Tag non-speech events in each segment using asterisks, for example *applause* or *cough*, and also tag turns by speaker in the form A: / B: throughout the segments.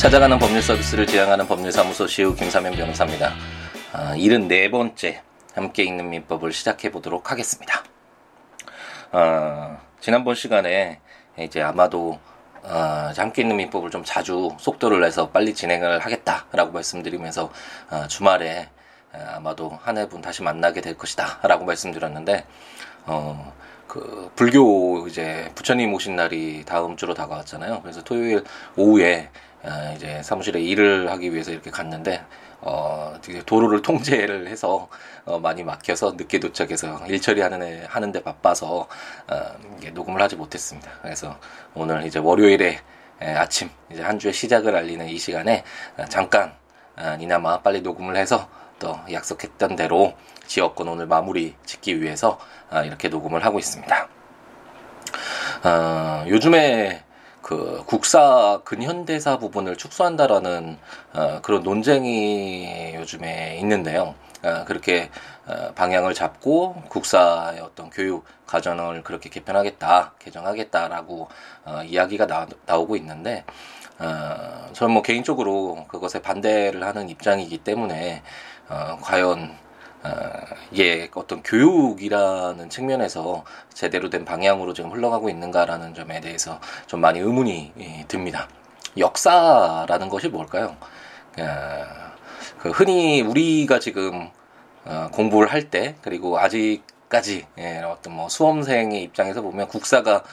A: 찾아가는 법률 서비스를 지향하는 법률사무소 시우 김사면 변호사입니다. 아, 74번째 함께 읽는 민법을 시작해 보도록 하겠습니다. 아, 지난번 시간에 이제 아마도 어, 함께 있는 민법을 좀 자주 속도를 내서 빨리 진행을 하겠다라고 말씀드리면서 어, 주말에 아마도 한 해분 다시 만나게 될 것이다라고 말씀드렸는데 어, 그 불교 이제 부처님 오신 날이 다음 주로 다가왔잖아요. 그래서 토요일 오후에 아, 이제 사무실에 일을 하기 위해서 이렇게 갔는데 어, 도로를 *laughs* 통제를 해서 어, 많이 막혀서 늦게 도착해서 일 처리하는 애, 하는데 바빠서 어, 녹음을 하지 못했습니다. 그래서 오늘 이제 월요일에 에, 아침 이제 한 주의 시작을 알리는 이 시간에 어, 잠깐 어, 이나마 빨리 녹음을 해서 또 약속했던 대로 지역권 오늘 마무리 짓기 위해서 어, 이렇게 녹음을 하고 있습니다. 어, 요즘에 그 국사 근현대사 부분을 축소한다라는 어, 그런 논쟁이 요즘에 있는데요. 어, 그렇게 어, 방향을 잡고 국사의 어떤 교육 과정을 그렇게 개편하겠다, 개정하겠다라고 어, 이야기가 나, 나오고 있는데 어, 저는 뭐 개인적으로 그것에 반대를 하는 입장이기 때문에 어, 과연 어, 이게 어떤 교육이라는 측면에서 제대로 된 방향으로 지금 흘러가고 있는가라는 점에 대해서 좀 많이 의문이 예, 듭니다. 역사라는 것이 뭘까요? 어, 그 흔히 우리가 지금 어, 공부를 할 때 그리고 아직까지 예, 어떤 뭐 수험생의 입장에서 보면 국사가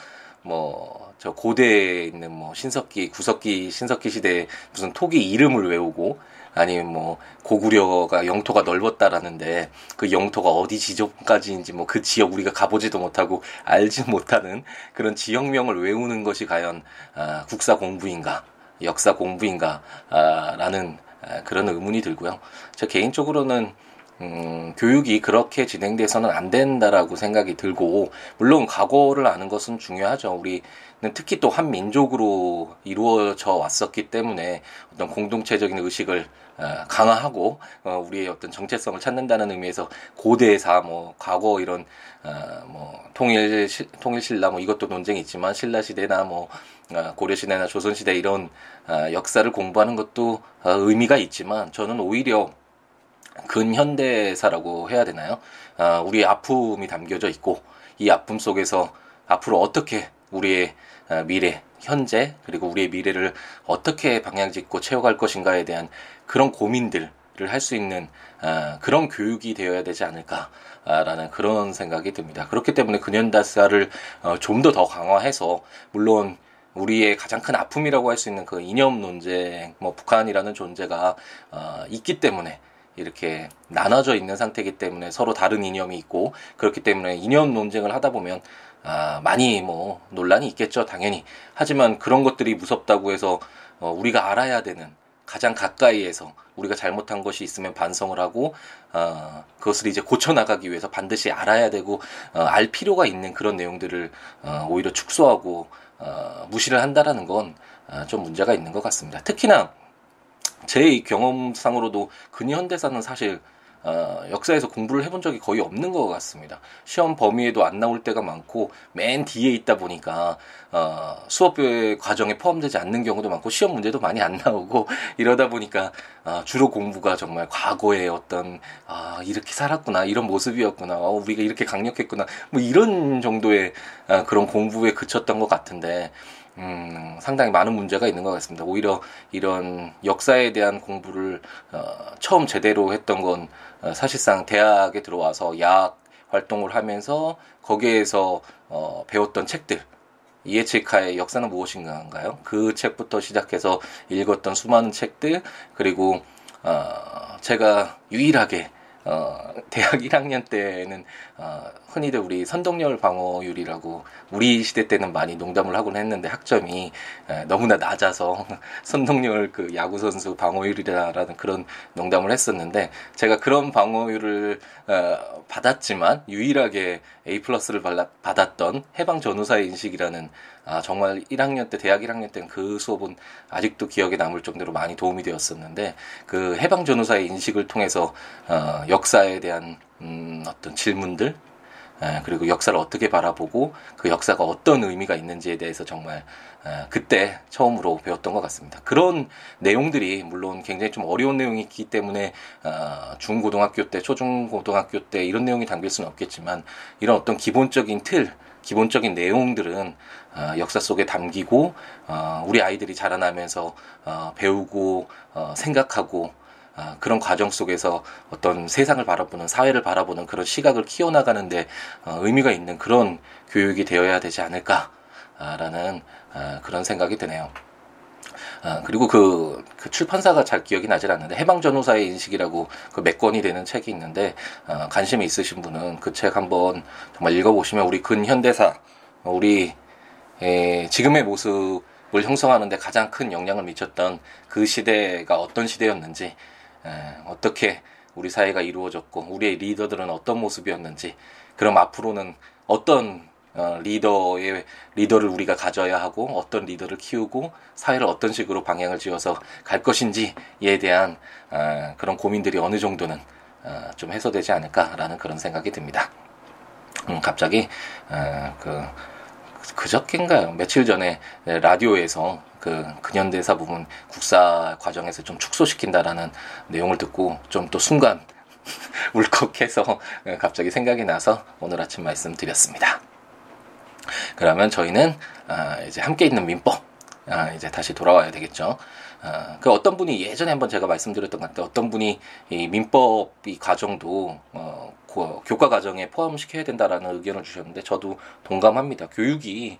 A: 뭐 저 고대에 있는 뭐 신석기, 구석기, 신석기 시대 무슨 토기 이름을 외우고 아니면 뭐 고구려가 영토가 넓었다라는데 그 영토가 어디 지점까지인지 뭐 그 지역 우리가 가보지도 못하고 알지 못하는 그런 지역명을 외우는 것이 과연 아, 국사 공부인가 역사 공부인가라는 아, 그런 의문이 들고요. 저 개인적으로는 음, 교육이 그렇게 진행돼서는 안 된다라고 생각이 들고, 물론 과거를 아는 것은 중요하죠. 우리는 특히 또 한 민족으로 이루어져 왔었기 때문에 어떤 공동체적인 의식을 어, 강화하고 어, 우리의 어떤 정체성을 찾는다는 의미에서 고대사 뭐 과거 이런 어, 뭐 통일 통일 신라 뭐 이것도 논쟁이 있지만 신라 시대나 뭐 어, 고려 시대나 조선 시대 이런 어, 역사를 공부하는 것도 어, 의미가 있지만 저는 오히려 근현대사라고 해야 되나요? 어, 우리의 아픔이 담겨져 있고 이 아픔 속에서 앞으로 어떻게 우리의 어, 미래, 현재 그리고 우리의 미래를 어떻게 방향짓고 채워갈 것인가에 대한 그런 고민들을 할 수 있는 어, 그런 교육이 되어야 되지 않을까라는 그런 생각이 듭니다. 그렇기 때문에 근현대사를 어, 좀더 더 강화해서 물론 우리의 가장 큰 아픔이라고 할 수 있는 그 이념 논쟁, 뭐 북한이라는 존재가 어, 있기 때문에 이렇게 나눠져 있는 상태이기 때문에 서로 다른 이념이 있고 그렇기 때문에 이념 논쟁을 하다 보면 아, 많이 뭐 논란이 있겠죠, 당연히. 하지만 그런 것들이 무섭다고 해서 어, 우리가 알아야 되는 가장 가까이에서 우리가 잘못한 것이 있으면 반성을 하고 어, 그것을 이제 고쳐 나가기 위해서 반드시 알아야 되고 어, 알 필요가 있는 그런 내용들을 어, 오히려 축소하고 어, 무시를 한다라는 건좀 어, 문제가 있는 것 같습니다. 특히나 제 경험상으로도 근현대사는 사실 어, 역사에서 공부를 해본 적이 거의 없는 것 같습니다. 시험 범위에도 안 나올 때가 많고 맨 뒤에 있다 보니까 어, 수업 과정에 포함되지 않는 경우도 많고 시험 문제도 많이 안 나오고 *laughs* 이러다 보니까 어, 주로 공부가 정말 과거의 어떤 아 이렇게 살았구나 이런 모습이었구나 어, 우리가 이렇게 강력했구나 뭐 이런 정도의 어, 그런 공부에 그쳤던 것 같은데 음, 상당히 많은 문제가 있는 것 같습니다. 오히려 이런 역사에 대한 공부를 어, 처음 제대로 했던 건 어, 사실상 대학에 들어와서 약 활동을 하면서 거기에서 어, 배웠던 책들 이에치카의 역사는 무엇인가인가요? 그 책부터 시작해서 읽었던 수많은 책들 그리고 어, 제가 유일하게 어, 대학 1학년 때는 어, 흔히들 우리 선동열 방어율이라고 우리 시대 때는 많이 농담을 하곤 했는데 학점이 에, 너무나 낮아서 *laughs* 선동열 그 야구 선수 방어율이라는 그런 농담을 했었는데 제가 그런 방어율을 어, 받았지만 유일하게 A 플러스를 받았던 해방 전후사의 인식이라는 아, 정말 1학년 때 대학 1학년 때는 그 수업은 아직도 기억에 남을 정도로 많이 도움이 되었었는데 그 해방 전후사의 인식을 통해서 어, 역사에 대한 음, 어떤 질문들 에, 그리고 역사를 어떻게 바라보고 그 역사가 어떤 의미가 있는지에 대해서 정말 에, 그때 처음으로 배웠던 것 같습니다. 그런 내용들이 물론 굉장히 좀 어려운 내용이 있기 때문에 어, 중고등학교 때, 초중고등학교 때 이런 내용이 담길 수는 없겠지만 이런 어떤 기본적인 틀, 기본적인 내용들은 어, 역사 속에 담기고 어, 우리 아이들이 자라나면서 어, 배우고 어, 생각하고 아, 그런 과정 속에서 어떤 세상을 바라보는 사회를 바라보는 그런 시각을 키워나가는데 어, 의미가 있는 그런 교육이 되어야 되지 않을까라는 아, 그런 생각이 드네요. 아, 그리고 그, 그, 출판사가 잘 기억이 나질 않는데 해방전후사의 인식이라고 그몇 권이 되는 책이 있는데 어, 관심이 있으신 분은 그 책 한번 정말 읽어보시면 우리 근현대사 우리 에, 지금의 모습을 형성하는데 가장 큰 영향을 미쳤던 그 시대가 어떤 시대였는지 에, 어떻게 우리 사회가 이루어졌고 우리의 리더들은 어떤 모습이었는지 그럼 앞으로는 어떤 어, 리더의 리더를 우리가 가져야 하고 어떤 리더를 키우고 사회를 어떤 식으로 방향을 지어서 갈 것인지에 대한 어, 그런 고민들이 어느 정도는 어, 좀 해소되지 않을까라는 그런 생각이 듭니다. 음, 갑자기 어, 그 그저께인가요? 며칠 전에 라디오에서 그 근현대사 부분 국사 과정에서 좀 축소시킨다라는 내용을 듣고 좀 또 순간 *laughs* 울컥해서 갑자기 생각이 나서 오늘 아침 말씀드렸습니다. 그러면 저희는 아, 이제 함께 있는 민법 아, 이제 다시 돌아와야 되겠죠. 아, 그 어떤 분이 예전에 한번 제가 말씀드렸던 것 같은데 어떤 분이 이 민법 이 과정도 어, 고, 교과 과정에 포함시켜야 된다라는 의견을 주셨는데 저도 동감합니다. 교육이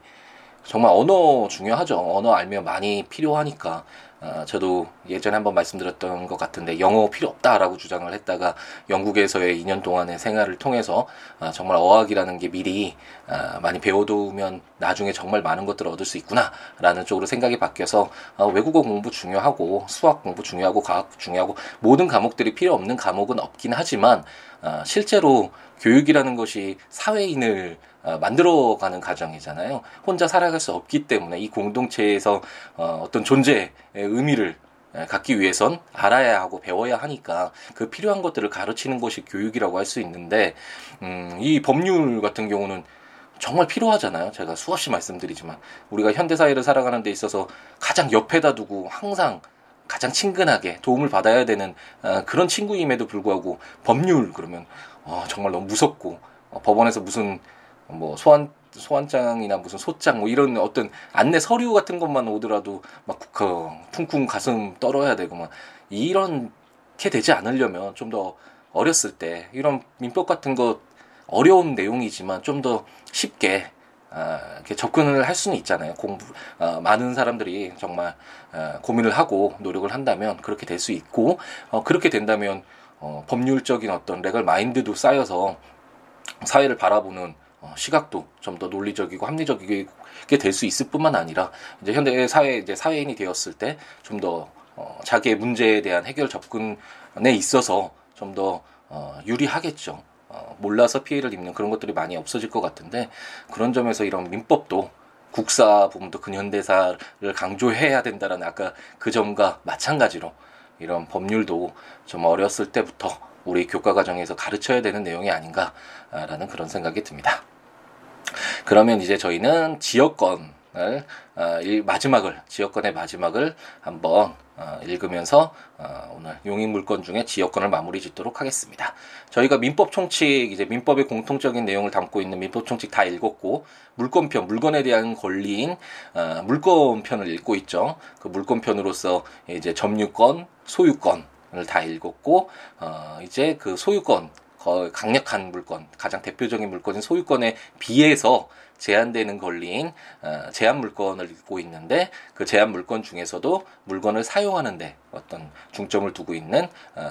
A: 정말 언어 중요하죠. 언어 알면 많이 필요하니까. 어, 저도 예전에 한번 말씀드렸던 것 같은데 영어 필요 없다라고 주장을 했다가 영국에서의 2년 동안의 생활을 통해서 어, 정말 어학이라는 게 미리 어, 많이 배워두면 나중에 정말 많은 것들을 얻을 수 있구나라는 쪽으로 생각이 바뀌어서 어, 외국어 공부 중요하고 수학 공부 중요하고 과학 중요하고 모든 과목들이 필요 없는 과목은 없긴 하지만 어, 실제로 교육이라는 것이 사회인을 어, 만들어가는 과정이잖아요. 혼자 살아갈 수 없기 때문에 이 공동체에서 어, 어떤 존재의 의미를 갖기 위해선 알아야 하고 배워야 하니까 그 필요한 것들을 가르치는 것이 교육이라고 할 수 있는데 음, 이 법률 같은 경우는 정말 필요하잖아요. 제가 수없이 말씀드리지만 우리가 현대 사회를 살아가는 데 있어서 가장 옆에다 두고 항상 가장 친근하게 도움을 받아야 되는 어, 그런 친구임에도 불구하고 법률 그러면 어, 정말 너무 무섭고 어, 법원에서 무슨 뭐 소환 소환장이나 무슨 소장 뭐 이런 어떤 안내 서류 같은 것만 오더라도 막 그, 쿵쿵 가슴 떨어야 되고 막 이렇게 되지 않으려면 좀 더 어렸을 때 이런 민법 같은 거 어려운 내용이지만 좀 더 쉽게 아, 이렇게 접근을 할 수는 있잖아요. 공부 어, 많은 사람들이 정말 어, 고민을 하고 노력을 한다면 그렇게 될 수 있고 어, 그렇게 된다면 어, 법률적인 어떤 레걸 마인드도 쌓여서 사회를 바라보는 어, 시각도 좀 더 논리적이고 합리적이게 될 수 있을 뿐만 아니라 이제 현대 사회 이제 사회인이 되었을 때 좀더 어, 자기의 문제에 대한 해결 접근에 있어서 좀더 어, 유리하겠죠. 어, 몰라서 피해를 입는 그런 것들이 많이 없어질 것 같은데 그런 점에서 이런 민법도 국사 부분도 근현대사를 강조해야 된다라는 아까 그 점과 마찬가지로 이런 법률도 좀 어렸을 때부터 우리 교과 과정에서 가르쳐야 되는 내용이 아닌가라는 그런 생각이 듭니다. 그러면 이제 저희는 지역권을 어, 마지막을 지역권의 마지막을 한번 어, 읽으면서 어, 오늘 용익 물건 중에 지역권을 마무리 짓도록 하겠습니다. 저희가 민법 총칙 이제 민법의 공통적인 내용을 담고 있는 민법 총칙 다 읽었고 물권편 물건에 대한 권리인 물권편을 읽고 있죠. 그 물권편으로서 이제 점유권, 소유권 을 다 읽었고 이제 그 소유권 강력한 물건, 가장 대표적인 물건인 소유권에 비해서 제한되는 권리인 어, 제한 물건을 읽고 있는데 그 제한 물건 중에서도 물건을 사용하는데 어떤 중점을 두고 있는 어,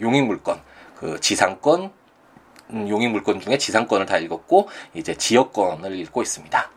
A: 용익 물건, 그 지상권, 음, 용익 물건 중에 지상권을 다 읽었고 이제 지역권을 읽고 있습니다.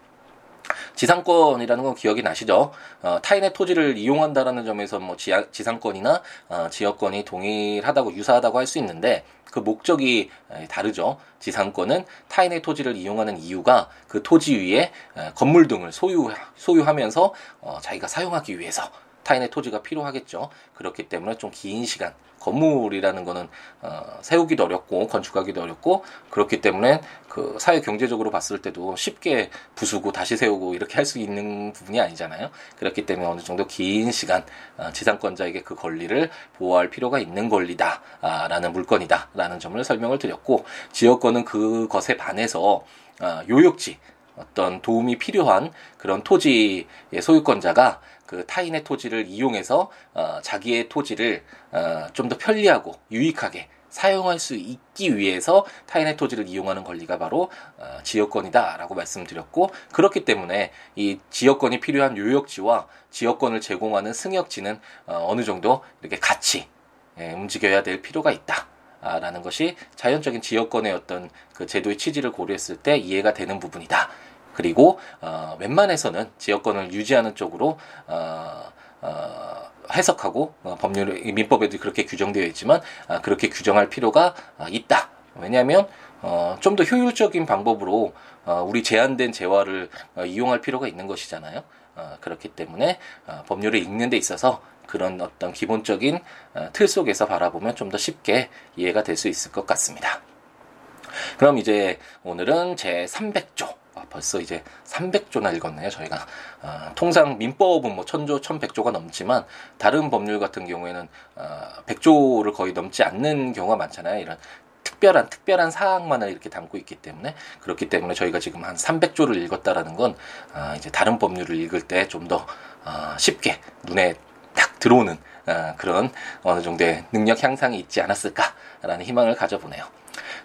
A: 지상권이라는 건 기억이 나시죠? 어, 타인의 토지를 이용한다라는 점에서 뭐 지하, 지상권이나 어, 지역권이 동일하다고 유사하다고 할 수 있는데 그 목적이 다르죠. 지상권은 타인의 토지를 이용하는 이유가 그 토지 위에 건물 등을 소유 소유하면서 어, 자기가 사용하기 위해서 타인의 토지가 필요하겠죠. 그렇기 때문에 좀 긴 시간 건물이라는 거는 어, 세우기도 어렵고 건축하기도 어렵고 그렇기 때문에 그 사회 경제적으로 봤을 때도 쉽게 부수고 다시 세우고 이렇게 할 수 있는 부분이 아니잖아요. 그렇기 때문에 어느 정도 긴 시간 어, 지상권자에게 그 권리를 보호할 필요가 있는 권리다라는 물건이다라는 점을 설명을 드렸고 지역권은 그것에 반해서 어, 요역지 어떤 도움이 필요한 그런 토지의 소유권자가 그 타인의 토지를 이용해서 어, 자기의 토지를 어, 좀 더 편리하고 유익하게 사용할 수 있기 위해서 타인의 토지를 이용하는 권리가 바로 어, 지역권이다라고 말씀드렸고 그렇기 때문에 이 지역권이 필요한 요역지와 지역권을 제공하는 승역지는 어, 어느 정도 이렇게 같이 예, 움직여야 될 필요가 있다. 라는 것이 자연적인 지역권의 어떤 그 제도의 취지를 고려했을 때 이해가 되는 부분이다. 그리고 어, 웬만해서는 지역권을 유지하는 쪽으로 어, 어, 해석하고 어, 법률 민법에도 그렇게 규정되어 있지만 어, 그렇게 규정할 필요가 어, 있다. 왜냐하면 어, 좀 더 효율적인 방법으로 어, 우리 제한된 재화를 어, 이용할 필요가 있는 것이잖아요. 어, 그렇기 때문에 어, 법률을 읽는 데 있어서 그런 어떤 기본적인 어, 틀 속에서 바라보면 좀 더 쉽게 이해가 될 수 있을 것 같습니다. 그럼 이제 오늘은 제 300조 아, 벌써 이제 300조나 읽었네요, 저희가. 아, 통상 민법은 뭐 1000조, 1100조가 넘지만 다른 법률 같은 경우에는 아, 100조를 거의 넘지 않는 경우가 많잖아요. 이런 특별한 특별한 사항만을 이렇게 담고 있기 때문에 그렇기 때문에 저희가 지금 한 300조를 읽었다라는 건 아, 이제 다른 법률을 읽을 때 좀더 아, 쉽게 눈에 딱 들어오는 아, 그런 어느 정도의 능력 향상이 있지 않았을까라는 희망을 가져보네요.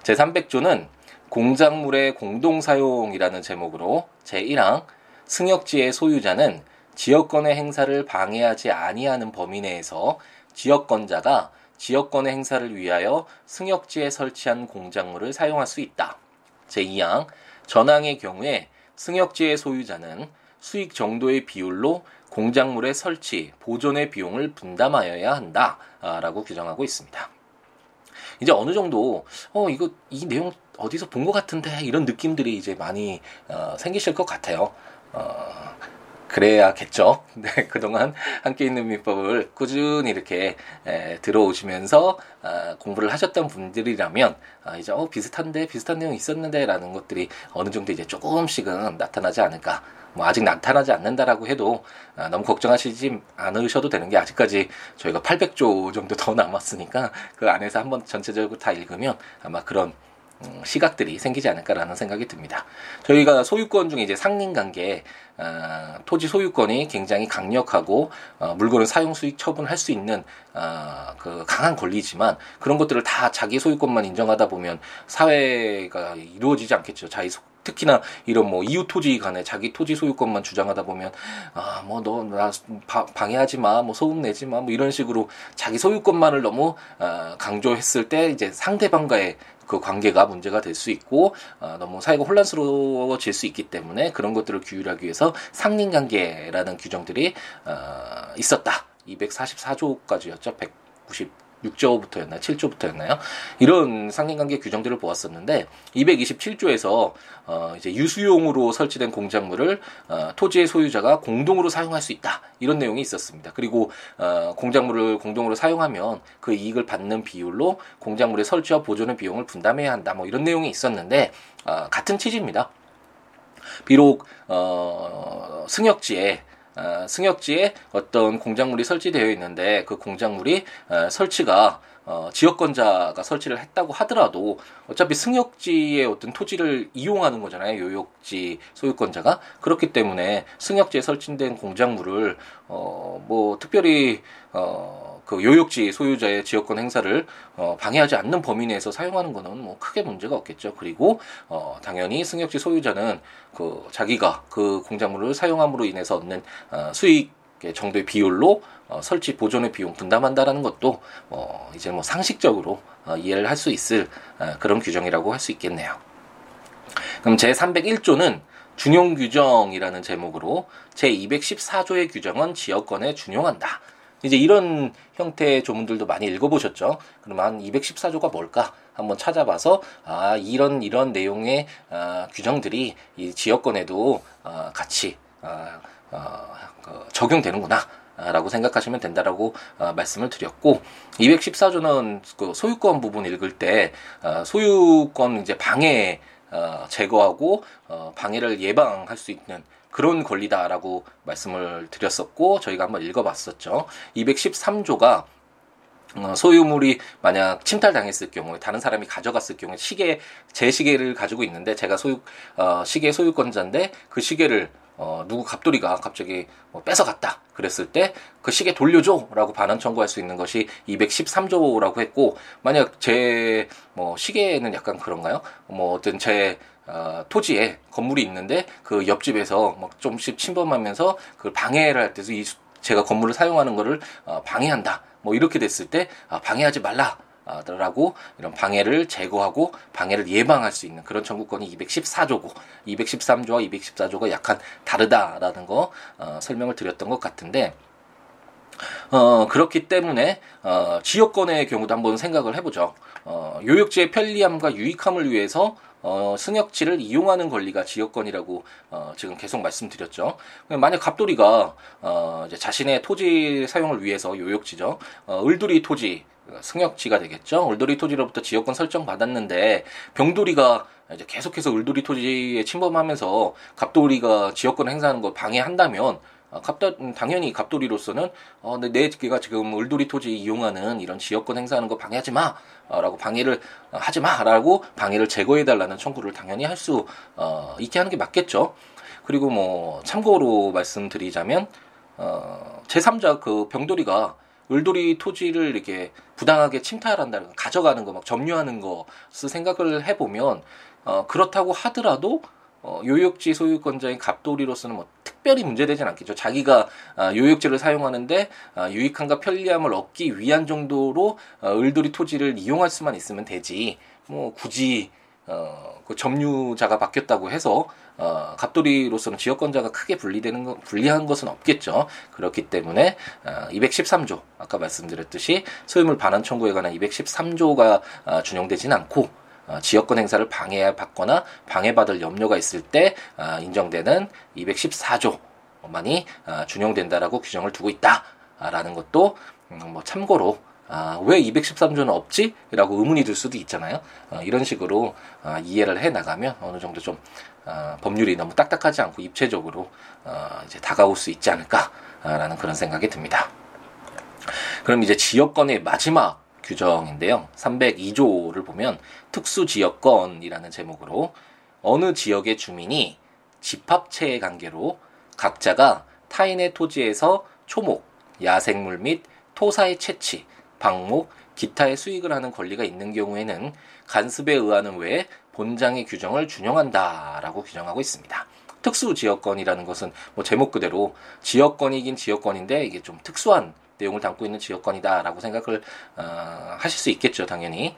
A: 제 300조는 공작물의 공동사용이라는 제목으로 제1항 승역지의 소유자는 지역권의 행사를 방해하지 아니하는 범위 내에서 지역권자가 지역권의 행사를 위하여 승역지에 설치한 공작물을 사용할 수 있다. 제2항 전항의 경우에 승역지의 소유자는 수익 정도의 비율로 공작물의 설치, 보존의 비용을 분담하여야 한다. 라고 규정하고 있습니다. 이제 어느 정도, 어, 이거, 이 내용 어디서 본 것 같은데 이런 느낌들이 이제 많이 어, 생기실 것 같아요. 어, 그래야겠죠. *laughs* 네, 그동안 함께 있는 민법을 꾸준히 이렇게 에, 들어오시면서 어, 공부를 하셨던 분들이라면 어, 이제 어, 비슷한데 비슷한 내용 있었는데라는 것들이 어느 정도 이제 조금씩은 나타나지 않을까. 뭐 아직 나타나지 않는다라고 해도 아, 너무 걱정하시지 않으셔도 되는 게 아직까지 저희가 800조 정도 더 *laughs* 남았으니까 그 안에서 한번 전체적으로 다 읽으면 아마 그런 음, 시각들이 생기지 않을까라는 생각이 듭니다. 저희가 소유권 중에 이제 상린관계 어, 토지 소유권이 굉장히 강력하고 어, 물건을 사용 수익 처분할 수 있는 어, 그 강한 권리지만 그런 것들을 다 자기 소유권만 인정하다 보면 사회가 이루어지지 않겠죠. 자기 소, 특히나 이런 뭐 이웃 토지 간에 자기 토지 소유권만 주장하다 보면 아 뭐 너 나 방해하지 마 뭐 소금 내지 마 뭐 이런 식으로 자기 소유권만을 너무 어, 강조했을 때 이제 상대방과의 그 관계가 문제가 될 수 있고 어, 너무 사회가 혼란스러워질 수 있기 때문에 그런 것들을 규율하기 위해서 상린관계라는 규정들이 어, 있었다. 244조까지였죠. 190 6조부터였나요? 7조부터였나요? 이런 상린관계 규정들을 보았었는데 227조에서 어 이제 유수용으로 설치된 공작물을 어 토지의 소유자가 공동으로 사용할 수 있다 이런 내용이 있었습니다. 그리고 어 공작물을 공동으로 사용하면 그 이익을 받는 비율로 공작물의 설치와 보존의 비용을 분담해야 한다 뭐 이런 내용이 있었는데 어 같은 취지입니다. 비록 어 승역지에 어, 승역지에 어떤 공작물이 설치되어 있는데 그 공작물이 어, 설치가 어, 지역권자가 설치를 했다고 하더라도 어차피 승역지의 어떤 토지를 이용하는 거잖아요. 요역지 소유권자가. 그렇기 때문에 승역지에 설치된 공작물을, 어, 뭐, 특별히, 어, 그 요역지 소유자의 지역권 행사를 어, 방해하지 않는 범위 내에서 사용하는 거는 뭐 크게 문제가 없겠죠. 그리고 어, 당연히 승역지 소유자는 그 자기가 그 공작물을 사용함으로 인해서 얻는 어, 수익 정도의 비율로 어, 설치 보존의 비용 분담한다라는 것도 어, 이제 뭐 상식적으로 어, 이해를 할 수 있을 어, 그런 규정이라고 할 수 있겠네요. 그럼 제 301조는 준용 규정이라는 제목으로 제 214조의 규정은 지역권에 준용한다. 이제 이런 형태의 조문들도 많이 읽어보셨죠? 그러면 214조가 뭘까? 한번 찾아봐서 아 이런 이런 내용의 아, 규정들이 이 지역권에도 아, 같이 아, 적용되는구나. 라고 생각하시면 된다라고 어, 말씀을 드렸고 214조는 그 소유권 부분 읽을 때 어, 소유권 이제 방해 어, 제거하고 어, 방해를 예방할 수 있는 그런 권리다라고 말씀을 드렸었고 저희가 한번 읽어봤었죠. 213조가 어, 소유물이 만약 침탈당했을 경우에 다른 사람이 가져갔을 경우에 시계 제 시계를 가지고 있는데 제가 소유 어, 시계 소유권자인데 그 시계를 어, 누구 갑돌이가 갑자기 뭐 뺏어갔다. 그랬을 때 그 시계 돌려줘라고 반환 청구할 수 있는 것이 213조라고 했고 만약 제 뭐 시계는 약간 그런가요? 뭐 어떤 제 어, 토지에 건물이 있는데 그 옆집에서 막 좀씩 침범하면서 그 방해를 할 때서 이 제가 건물을 사용하는 거를 어, 방해한다. 뭐 이렇게 됐을 때 아, 방해하지 말라. 라고 이런 방해를 제거하고 방해를 예방할 수 있는 그런 청구권이 214조고 213조와 214조가 약간 다르다라는 거 어, 설명을 드렸던 것 같은데 어, 그렇기 때문에 어, 지역권의 경우도 한번 생각을 해보죠. 어, 요역지의 편리함과 유익함을 위해서 어, 승역지를 이용하는 권리가 지역권이라고 어, 지금 계속 말씀드렸죠. 만약 갑돌이가 어, 이제 자신의 토지 사용을 위해서 요역지죠. 어, 을두리 토지 승역지가 되겠죠. 을돌이 토지로부터 지역권 설정 받았는데 병돌이가 이제 계속해서 을돌이 토지에 침범하면서 갑돌이가 지역권 행사하는 걸 방해한다면 어, 갑다, 음, 당연히 갑돌이로서는 어, 내 개가 지금 을돌이 토지 이용하는 이런 지역권 행사하는 거 방해하지 마. 어, 라고 방해를 어, 하지 마. 라고 방해를 제거해 달라는 청구를 당연히 할 수 어, 있게 하는 게 맞겠죠. 그리고 뭐 참고로 말씀드리자면 어, 제3자 그 병돌이가 을돌이 토지를 이렇게 부당하게 침탈한다는 거, 가져가는 거, 막 점유하는 것을 생각을 해보면 어, 그렇다고 하더라도 어, 요역지 소유권자인 갑돌이로서는 뭐 특별히 문제되진 않겠죠. 자기가 아, 요역지를 사용하는데 아, 유익함과 편리함을 얻기 위한 정도로 어, 을돌이 토지를 이용할 수만 있으면 되지. 뭐 굳이 어, 그 점유자가 바뀌었다고 해서 어, 갑돌이로서는 지역권자가 크게 분리되는 거, 분리한 것은 없겠죠. 그렇기 때문에 어, 213조 아까 말씀드렸듯이 소유물 반환 청구에 관한 213조가 어, 준용되진 않고 어, 지역권 행사를 방해받거나 방해받을 염려가 있을 때 어, 인정되는 214조만이 어, 준용된다라고 규정을 두고 있다라는 것도 음, 뭐 참고로 아, 왜 213조는 없지? 라고 의문이 들 수도 있잖아요. 어, 이런 식으로 어, 이해를 해 나가면 어느 정도 좀 어, 법률이 너무 딱딱하지 않고 입체적으로 어, 이제 다가올 수 있지 않을까라는 그런 생각이 듭니다. 그럼 이제 지역권의 마지막 규정인데요. 302조를 보면 특수지역권이라는 제목으로 어느 지역의 주민이 집합체의 관계로 각자가 타인의 토지에서 초목, 야생물 및 토사의 채취, 방목, 기타의 수익을 하는 권리가 있는 경우에는 간습에 의하는 외에 본장의 규정을 준용한다라고 규정하고 있습니다. 특수 지역권이라는 것은 뭐 제목 그대로 지역권이긴 지역권인데 이게 좀 특수한 내용을 담고 있는 지역권이다라고 생각을 어, 하실 수 있겠죠, 당연히.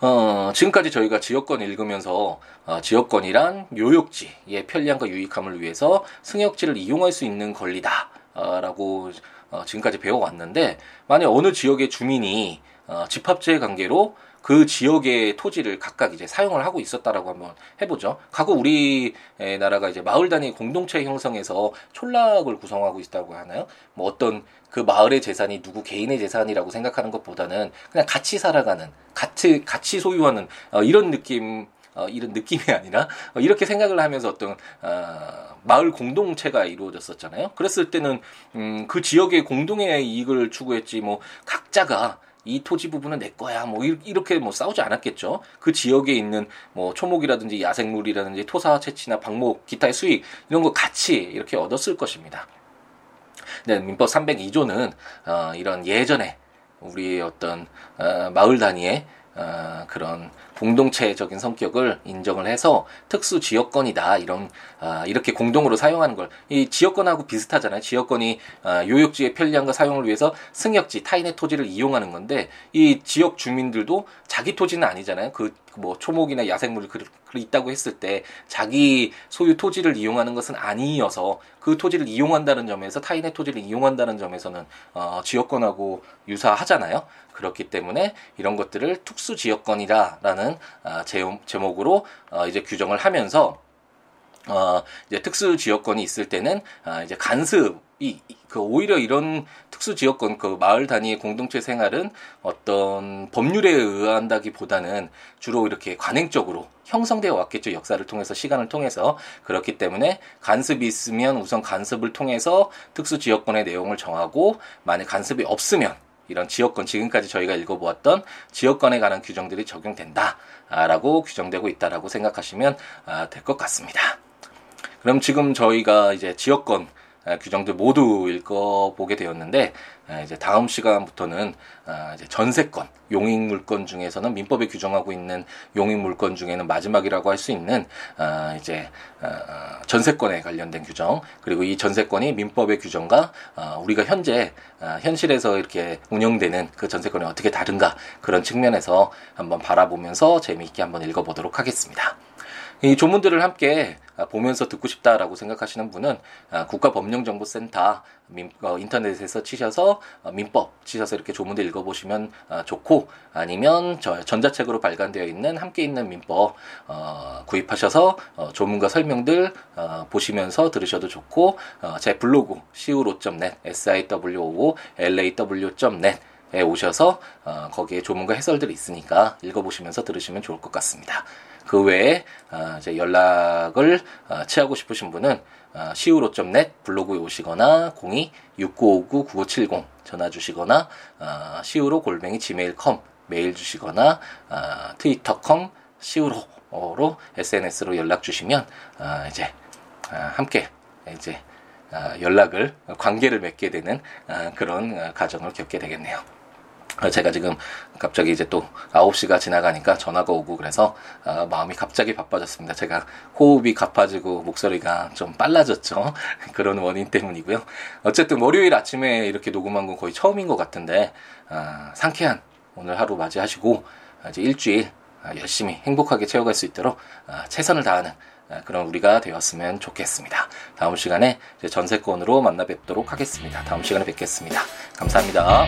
A: 어, 지금까지 저희가 지역권 읽으면서 어, 지역권이란 묘역지의 편리함과 유익함을 위해서 승역지를 이용할 수 있는 권리다 라고 어, 지금까지 배워왔는데 만약 어느 지역의 주민이 어, 집합제 관계로 그 지역의 토지를 각각 이제 사용을 하고 있었다라고 한번 해보죠. 과거 우리 나라가 이제 마을 단위 공동체 형성에서 촌락을 구성하고 있다고 하나요? 뭐 어떤 그 마을의 재산이 누구 개인의 재산이라고 생각하는 것보다는 그냥 같이 살아가는, 같이 같이 소유하는 어, 이런 느낌 어, 이런 느낌이 아니라 어, 이렇게 생각을 하면서 어떤 어, 마을 공동체가 이루어졌었잖아요. 그랬을 때는 음, 그 지역의 공동의 이익을 추구했지 뭐 각자가 이 토지 부분은 내 거야. 뭐 이렇게 뭐 싸우지 않았겠죠. 그 지역에 있는 뭐 초목이라든지 야생물이라든지 토사 채취나 방목, 기타의 수익 이런 거 같이 이렇게 얻었을 것입니다. 네, 민법 302조는 어, 이런 예전에 우리의 어떤 어, 마을 단위의 어, 그런 공동체적인 성격을 인정을 해서 특수 지역권이다 이런 아, 이렇게 공동으로 사용하는 걸 이 지역권하고 비슷하잖아요. 지역권이 아, 요역지의 편리함과 사용을 위해서 승역지 타인의 토지를 이용하는 건데 이 지역 주민들도 자기 토지는 아니잖아요. 그 뭐 초목이나 야생물이 그, 그 있다고 했을 때 자기 소유 토지를 이용하는 것은 아니어서 그 토지를 이용한다는 점에서 타인의 토지를 이용한다는 점에서는 어, 지역권하고 유사하잖아요. 그렇기 때문에 이런 것들을 특수 지역권이다라는 어, 제목으로 어, 이제 규정을 하면서 어, 이제 특수 지역권이 있을 때는 어, 이제 간습이 이, 그 오히려 이런 특수 지역권 그 마을 단위의 공동체 생활은 어떤 법률에 의한다기보다는 주로 이렇게 관행적으로 형성되어 왔겠죠. 역사를 통해서 시간을 통해서 그렇기 때문에 간섭이 있으면 우선 간섭을 통해서 특수 지역권의 내용을 정하고 만약 간섭이 없으면 이런 지역권 지금까지 저희가 읽어보았던 지역권에 관한 규정들이 적용된다라고 규정되고 있다라고 생각하시면 아, 될것 같습니다. 그럼 지금 저희가 이제 지역권 규정들 모두 읽어보게 되었는데 이제 다음 시간부터는 아, 이제 전세권, 용익물권 중에서는 민법에 규정하고 있는 용익물권 중에는 마지막이라고 할 수 있는 아, 이제 아, 전세권에 관련된 규정 그리고 이 전세권이 민법의 규정과 우리가 현재 현실에서 이렇게 운영되는 그 전세권이 어떻게 다른가 그런 측면에서 한번 바라보면서 재미있게 한번 읽어보도록 하겠습니다. 이 조문들을 함께 보면서 듣고 싶다라고 생각하시는 분은 국가법령정보센터 어, 인터넷에서 치셔서 어, 민법 치셔서 이렇게 조문들 읽어보시면 어, 좋고 아니면 저 전자책으로 발간되어 있는 함께 있는 민법 구입하셔서 조문과 설명들 보시면서 들으셔도 좋고 제 블로그 siwo.net siwo law.net 에 오셔서 거기에 조문과 해설들이 있으니까 읽어보시면서 들으시면 좋을 것 같습니다. 그 외에 어, 이제 연락을 어, 취하고 싶으신 분은 어, siwo.net 블로그에 오시거나 02-6959-9570 전화 주시거나 siwo 골뱅이 gmail.com 메일 주시거나 트위터컴 siwo로 SNS로 연락 주시면 이제 함께 이제 연락을 관계를 맺게 되는 그런 과정을 겪게 되겠네요. 제가 지금 갑자기 이제 또 9시가 지나가니까 전화가 오고 그래서 아, 마음이 갑자기 바빠졌습니다. 제가 호흡이 가빠지고 목소리가 좀 빨라졌죠. *laughs* 그런 원인 때문이고요. 어쨌든 월요일 아침에 이렇게 녹음한 건 거의 처음인 것 같은데 아, 상쾌한 오늘 하루 맞이하시고 이제 일주일 아, 열심히 행복하게 채워갈 수 있도록 아, 최선을 다하는 아, 그런 우리가 되었으면 좋겠습니다. 다음 시간에 전세권으로 만나 뵙도록 하겠습니다. 다음 시간에 뵙겠습니다. 감사합니다.